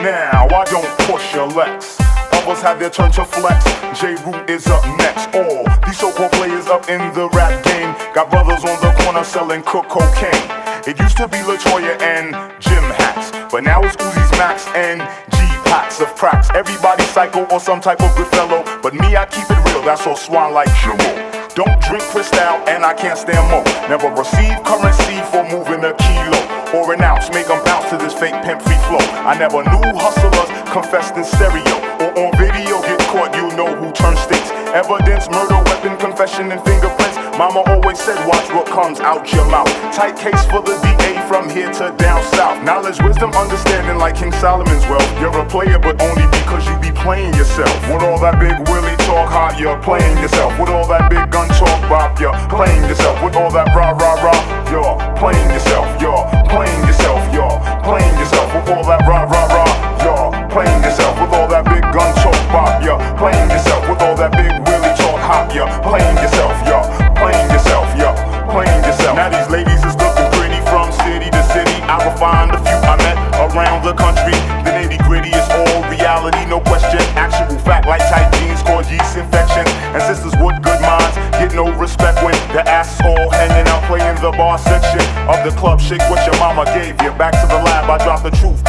Now, I don't push your legs. Others have their turn to flex. J. Root is up next. All these so-called players up in the rap game got brothers on the corner selling cook cocaine. It used to be Latoya and Jim hats, but now it's Uzi's Max and G packs of cracks. Everybody psycho or some type of good fellow, but me I keep it real. That's all swan like Jimbo. Don't drink Cristal and I can't stand more. Never receive currency for moving a kilo or an ounce. Make them bounce to this fake pimp free flow. I never knew hustlers confessed in stereo or on video. Get caught, you know who turns states. Evidence, murder, weapon, confession, and fingerprints. Mama always said, watch what comes out your mouth. Tight case for the DA from here to down south. Knowledge, wisdom, understanding like King Solomon's wealth. You're a player, but only because you be playing yourself. With all that big Willie talk hot, you're playing yourself. With all that rah rah rah, you're playing yourself. With all that big gun talk bop, you're playing yourself. With all that big Willie talk hot, you're playing yourself. You're playing yourself. You're playing yourself. Now these ladies is looking pretty from city to city. I refined a few I met around the country. The nitty gritty is all reality, no question. Actual fact like tight jeans cause yeast infections. And sisters with good minds get no respect when the ass all hanging out playing the bar section of the club. Shake what your mama gave you. Back to the lab, I drop the truth.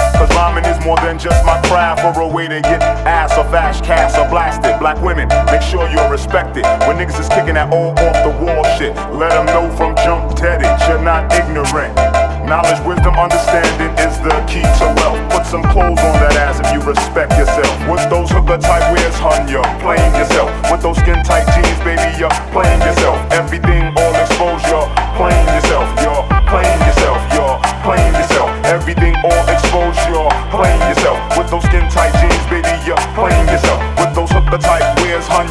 Just my craft or a way to get ass or fast cash or blasted. Black women, make sure you're respected. When niggas is kicking that old off the wall shit, let them know from jump it. You're not ignorant. Knowledge, wisdom, understanding is the key to wealth. Put some clothes on that ass if you respect yourself. With those hooker type wears, hun, you're playing yourself. With those skin tight jeans, baby, you're playing yourself. Everything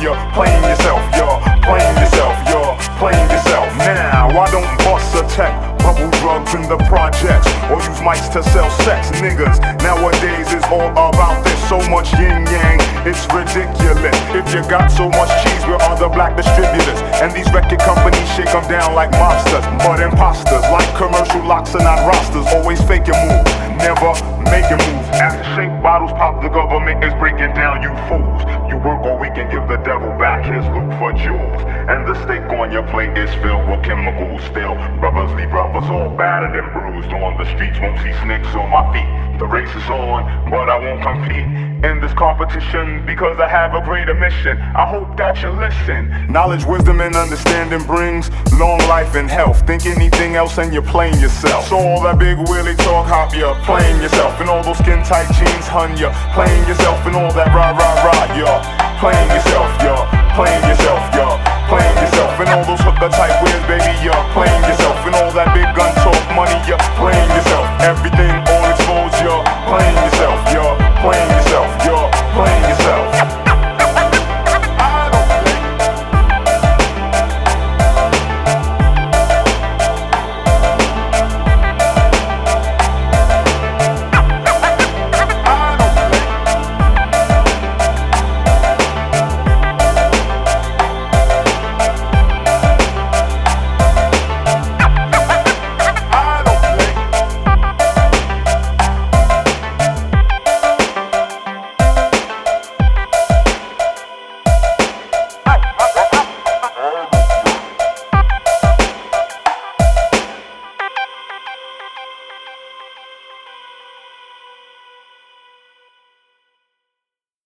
you're playing yourself. You're playing yourself. You're playing yourself. Now, I don't bust a tech. Bubble drugs in the projects or use mics to sell sex. Niggas nowadays is all about this. So much yin yang, it's ridiculous. If you got so much cheese, where are the black distributors? And these record companies shake them down like mobsters, but imposters. Like commercial locks and not rosters, always faking moves, never making moves. After shake bottles pop, the government is breaking down you fools. You work all week and give the devil back his loot for jewels. And the steak on your plate is filled with chemicals still. Brothers leave brothers all battered and bruised on the streets. Won't see snakes on my feet. The race is on, but I won't compete in this competition because I have a greater mission. I hope that you listen. Knowledge, wisdom, and understanding brings long life and health. Think anything else and you're playing yourself. So all that big willy talk hop, you're playing yourself. And all those skin tight jeans, hun, you're playing yourself. And all that rah rah rah, you're playing yourself. You're playing yourself. You're playing yourself. And all those hooker type weird, baby, you're